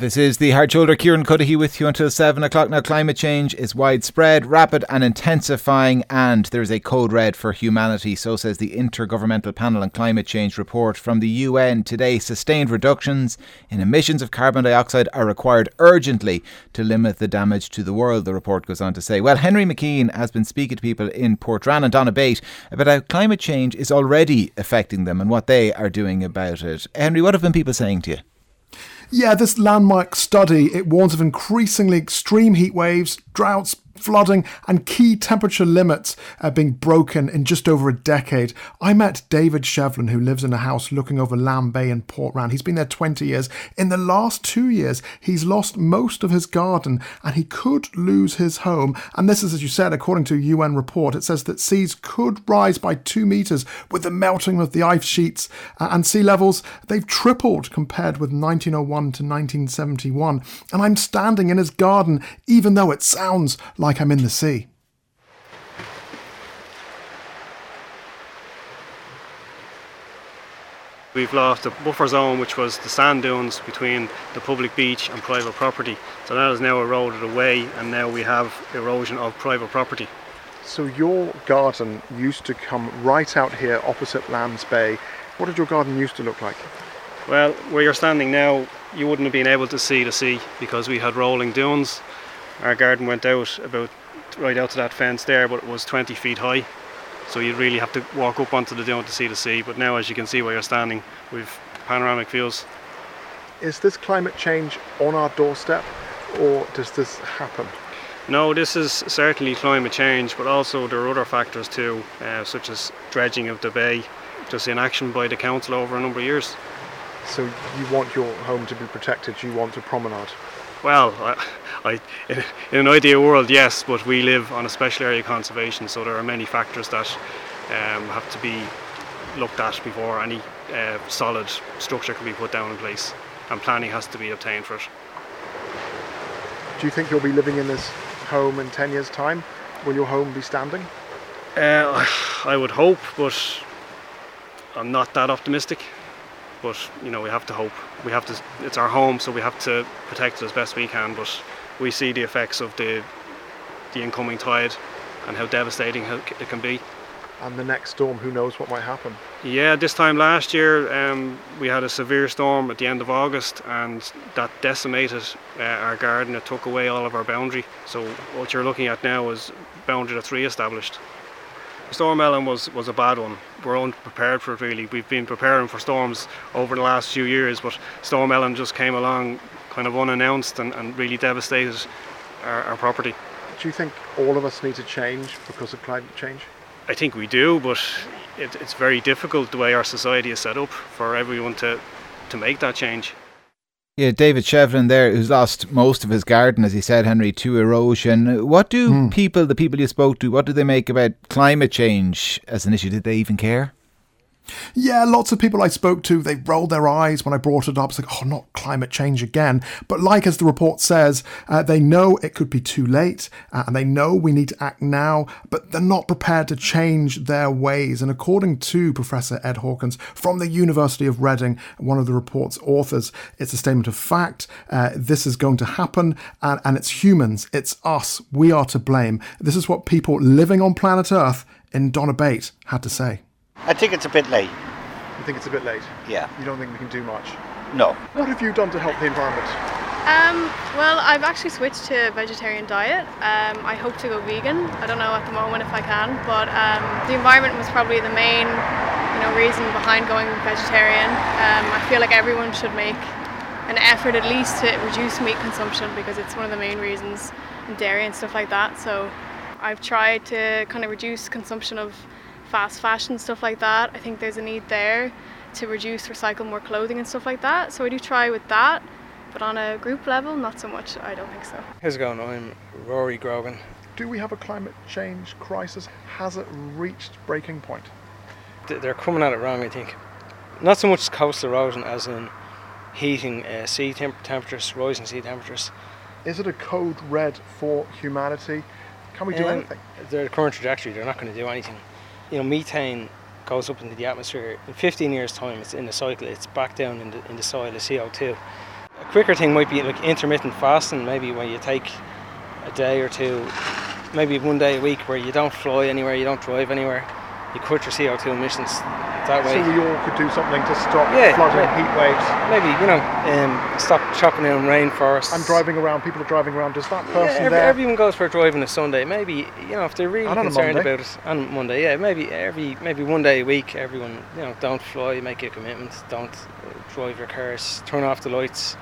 This is the Hard Shoulder. Kieran Cuddihy with you until 7 o'clock. Now, climate change is widespread, rapid, and intensifying, and there is a code red for humanity. So says the Intergovernmental Panel on Climate Change report from the UN today. Sustained reductions in emissions of carbon dioxide are required urgently to limit the damage to the world, the report goes on to say. Well, Henry McKean has been speaking to people in Portrane and Donabate about how climate change is already affecting them and what they are doing about it. Henry, what have been people saying to you? Yeah, this landmark study, it warns of increasingly extreme heat waves, droughts, flooding, and key temperature limits uh, being broken in just over a decade. I met David Shevlin, who lives in a house looking over Lambay in Portrane. He's been there 20 years. In the last two years, he's lost most of his garden and he could lose his home. And this is, as you said, according to a UN report, it says that seas could rise by two metres with the melting of the ice sheets uh, and sea levels. They've tripled compared with 1901 to 1971. And I'm standing in his garden, even though it sounds like like I'm in the sea. We've lost the buffer zone, which was the sand dunes between the public beach and private property. So that has now eroded away, and now we have erosion of private property. So your garden used to come right out here opposite Lambs Bay. What did your garden used to look like? Well, where you're standing now, you wouldn't have been able to see the sea because we had rolling dunes our garden went out about right out to that fence there, but it was 20 feet high. So you'd really have to walk up onto the dune to see the sea. But now, as you can see where you're standing, we've panoramic views. Is this climate change on our doorstep, or does this happen? No, this is certainly climate change, but also there are other factors too, uh, such as dredging of the bay, just inaction by the council over a number of years. So you want your home to be protected, you want a promenade? Well, I, I, in an ideal world, yes, but we live on a special area conservation, so there are many factors that um, have to be looked at before any uh, solid structure can be put down in place, and planning has to be obtained for it. Do you think you'll be living in this home in 10 years' time? Will your home be standing? Uh, I would hope, but I'm not that optimistic but you know we have to hope. We have to. It's our home, so we have to protect it as best we can. But we see the effects of the the incoming tide and how devastating it can be. And the next storm, who knows what might happen? Yeah, this time last year um, we had a severe storm at the end of August, and that decimated uh, our garden. It took away all of our boundary. So what you're looking at now is boundary that's re-established. Storm Ellen was, was a bad one. We're unprepared for it really. We've been preparing for storms over the last few years, but Storm Ellen just came along kind of unannounced and, and really devastated our, our property. Do you think all of us need to change because of climate change? I think we do, but it, it's very difficult the way our society is set up for everyone to, to make that change. Yeah, David Shevlin there, who's lost most of his garden, as he said, Henry, to erosion. What do mm. people, the people you spoke to, what do they make about climate change as an issue? Did they even care? Yeah, lots of people I spoke to, they rolled their eyes when I brought it up. It's like, oh, not climate change again. But like as the report says, uh, they know it could be too late uh, and they know we need to act now, but they're not prepared to change their ways. And according to Professor Ed Hawkins from the University of Reading, one of the report's authors, it's a statement of fact. Uh, this is going to happen and, and it's humans, it's us, we are to blame. This is what people living on planet Earth in Donabate had to say. I think it's a bit late. You think it's a bit late? Yeah. You don't think we can do much? No. What have you done to help the environment? Um, well, I've actually switched to a vegetarian diet. Um, I hope to go vegan. I don't know at the moment if I can, but um, the environment was probably the main, you know, reason behind going vegetarian. Um, I feel like everyone should make an effort at least to reduce meat consumption because it's one of the main reasons in dairy and stuff like that. So I've tried to kind of reduce consumption of fast fashion stuff like that. I think there's a need there to reduce, recycle more clothing and stuff like that. So I do try with that, but on a group level, not so much. I don't think so. How's it going? I'm Rory Grogan. Do we have a climate change crisis? Has it reached breaking point? They're coming at it wrong, I think. Not so much coastal erosion as in heating uh, sea temp- temperatures, rising sea temperatures. Is it a code red for humanity? Can we do um, anything? Their current trajectory, they're not going to do anything you know, methane goes up into the atmosphere. In 15 years' time, it's in the cycle, it's back down in the, in the soil as CO2. A quicker thing might be like intermittent fasting, maybe when you take a day or two, maybe one day a week where you don't fly anywhere, you don't drive anywhere, you cut your CO2 emissions that way. So we all could do something to stop Yeah, flooding, yeah. heat waves, Maybe you know, um, stop chopping down rainforests. and driving around. People are driving around. Does that Yeah, person every, there? everyone goes for a drive on a Sunday. Maybe you know if they're really And on a concerned about it on Monday. Yeah, maybe every maybe one day a week. Everyone you know don't fly. Make a commitment. Don't uh, drive your cars. Turn off the lights.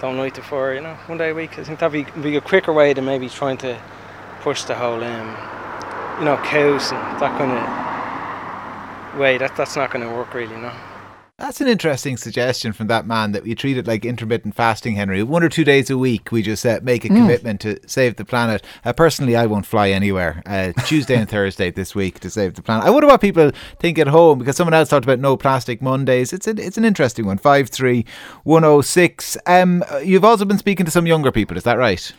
Don't light the fire. You know, one day a week. I think that'd be, be a quicker way than maybe trying to push the whole um, you know cows and that kind of way. That that's not going to work really. no. That's an interesting suggestion from that man that we treat it like intermittent fasting, Henry. One or two days a week, we just uh, make a commitment to save the planet. Uh, personally, I won't fly anywhere uh, Tuesday and Thursday this week to save the planet. I wonder what people think at home because someone else talked about no plastic Mondays. It's, a, it's an interesting one. 53106. Um, you've also been speaking to some younger people, is that right?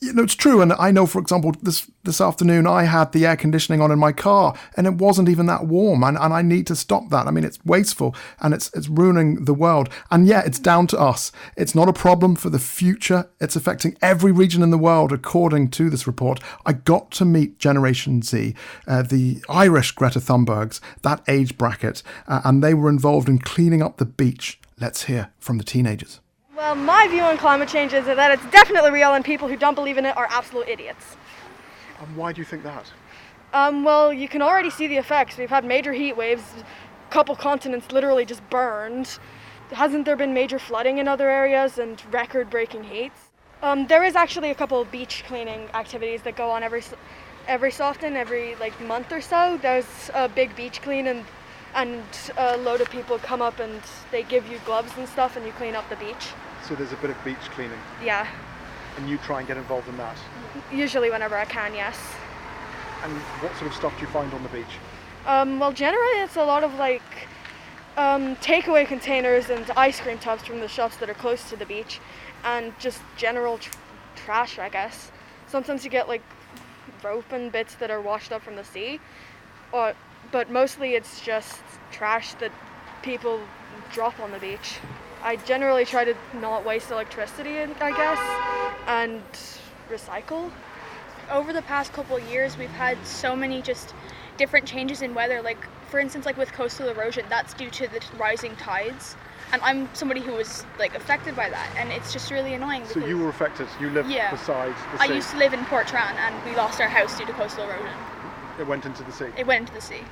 You know, it's true. And I know, for example, this this afternoon I had the air conditioning on in my car, and it wasn't even that warm. And, and I need to stop that. I mean, it's wasteful and it's it's ruining the world. And yeah, it's down to us. It's not a problem for the future. It's affecting every region in the world, according to this report. I got to meet Generation Z, uh, the Irish Greta Thunbergs, that age bracket, uh, and they were involved in cleaning up the beach. Let's hear from the teenagers. Well, my view on climate change is that it's definitely real, and people who don't believe in it are absolute idiots. And why do you think that? Um, well, you can already see the effects. We've had major heat waves, a couple continents literally just burned. Hasn't there been major flooding in other areas and record-breaking heats? Um, there is actually a couple of beach cleaning activities that go on every every so often, every like month or so. There's a big beach clean and and a load of people come up and they give you gloves and stuff and you clean up the beach. So there's a bit of beach cleaning, Yeah, and you try and get involved in that. usually whenever I can, yes. And what sort of stuff do you find on the beach? Um, well, generally it's a lot of like um, takeaway containers and ice cream tubs from the shops that are close to the beach, and just general tr- trash, I guess. Sometimes you get like rope and bits that are washed up from the sea, or but mostly it's just trash that people drop on the beach. I generally try to not waste electricity, I guess, and recycle. over the past couple of years we've had so many just different changes in weather like for instance like with coastal erosion that's due to the rising tides and i'm somebody who was like affected by that and it's just really annoying So you were affected. You lived Yeah. beside the sea. i used to live in portrane and we lost our house due to coastal erosion It went into the sea. it went into the sea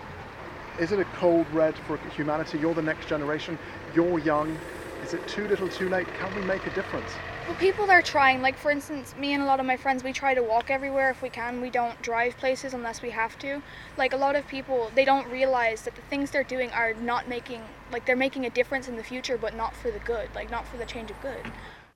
Is it a cold red for humanity? You're the next generation. You're young. Is it too little, too late? Can we make a difference? well people are trying like for instance me and a lot of my friends we try to walk everywhere if we can we don't drive places unless we have to like a lot of people they don't realize that the things they're doing are not making like they're making a difference in the future but not for the good like not for the change of good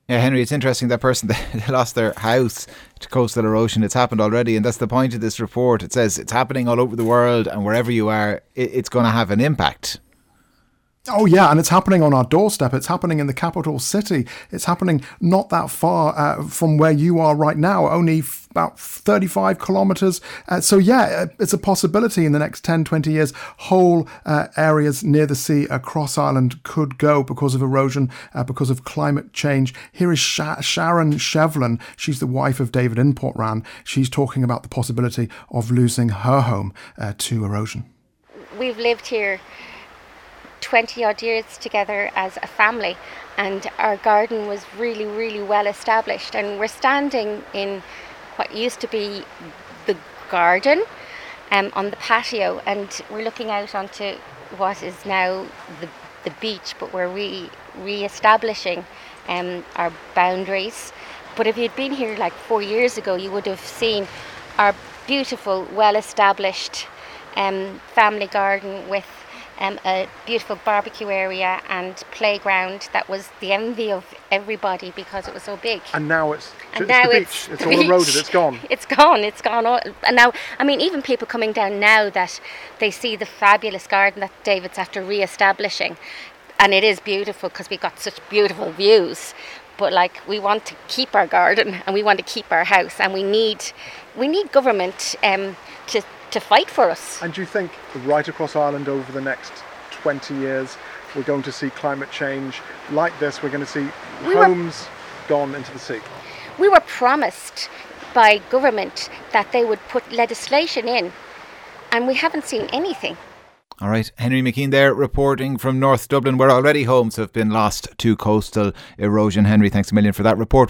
Yeah, Henry, it's interesting that person that lost their house to coastal erosion. It's happened already, and that's the point of this report. It says it's happening all over the world, and wherever you are, it, it's going to have an impact. Oh yeah, and it's happening on our doorstep. It's happening in the capital city. It's happening not that far uh, from where you are right now, only f- about 35 kilometers. Uh, so yeah, uh, it's a possibility in the next 10, 20 years. Whole uh, areas near the sea across Ireland could go because of erosion, uh, because of climate change. Here is Sha- Sharon Shevlin. She's the wife of David in Portrane. She's talking about the possibility of losing her home uh, to erosion. we've lived here 20 odd years together as a family and our garden was really really well established. And we're standing in what used to be the garden um, on the patio and we're looking out onto what is now the, the beach but we're re- re-establishing um, our boundaries. But if you'd been here like four years ago you would have seen our beautiful well established um, family garden with um, a beautiful barbecue area and playground that was the envy of everybody because it was so big. And now it's, And it's now the beach. it's It's, all eroded. It's gone. It's gone. It's gone. All, and now, I mean, even people coming down now that they see the fabulous garden that David's after re-establishing, and it is beautiful because we got such beautiful views. But like, we want to keep our garden and we want to keep our house, and we need, we need government um, to to fight for us. And do you think right across Ireland over the next 20 years we're going to see climate change like this. We're going to see We homes gone into the sea. We were promised by government that they would put legislation in, and we haven't seen anything. All right, Henry McKean there reporting from North Dublin, where already homes have been lost to coastal erosion. Henry, thanks a million for that report.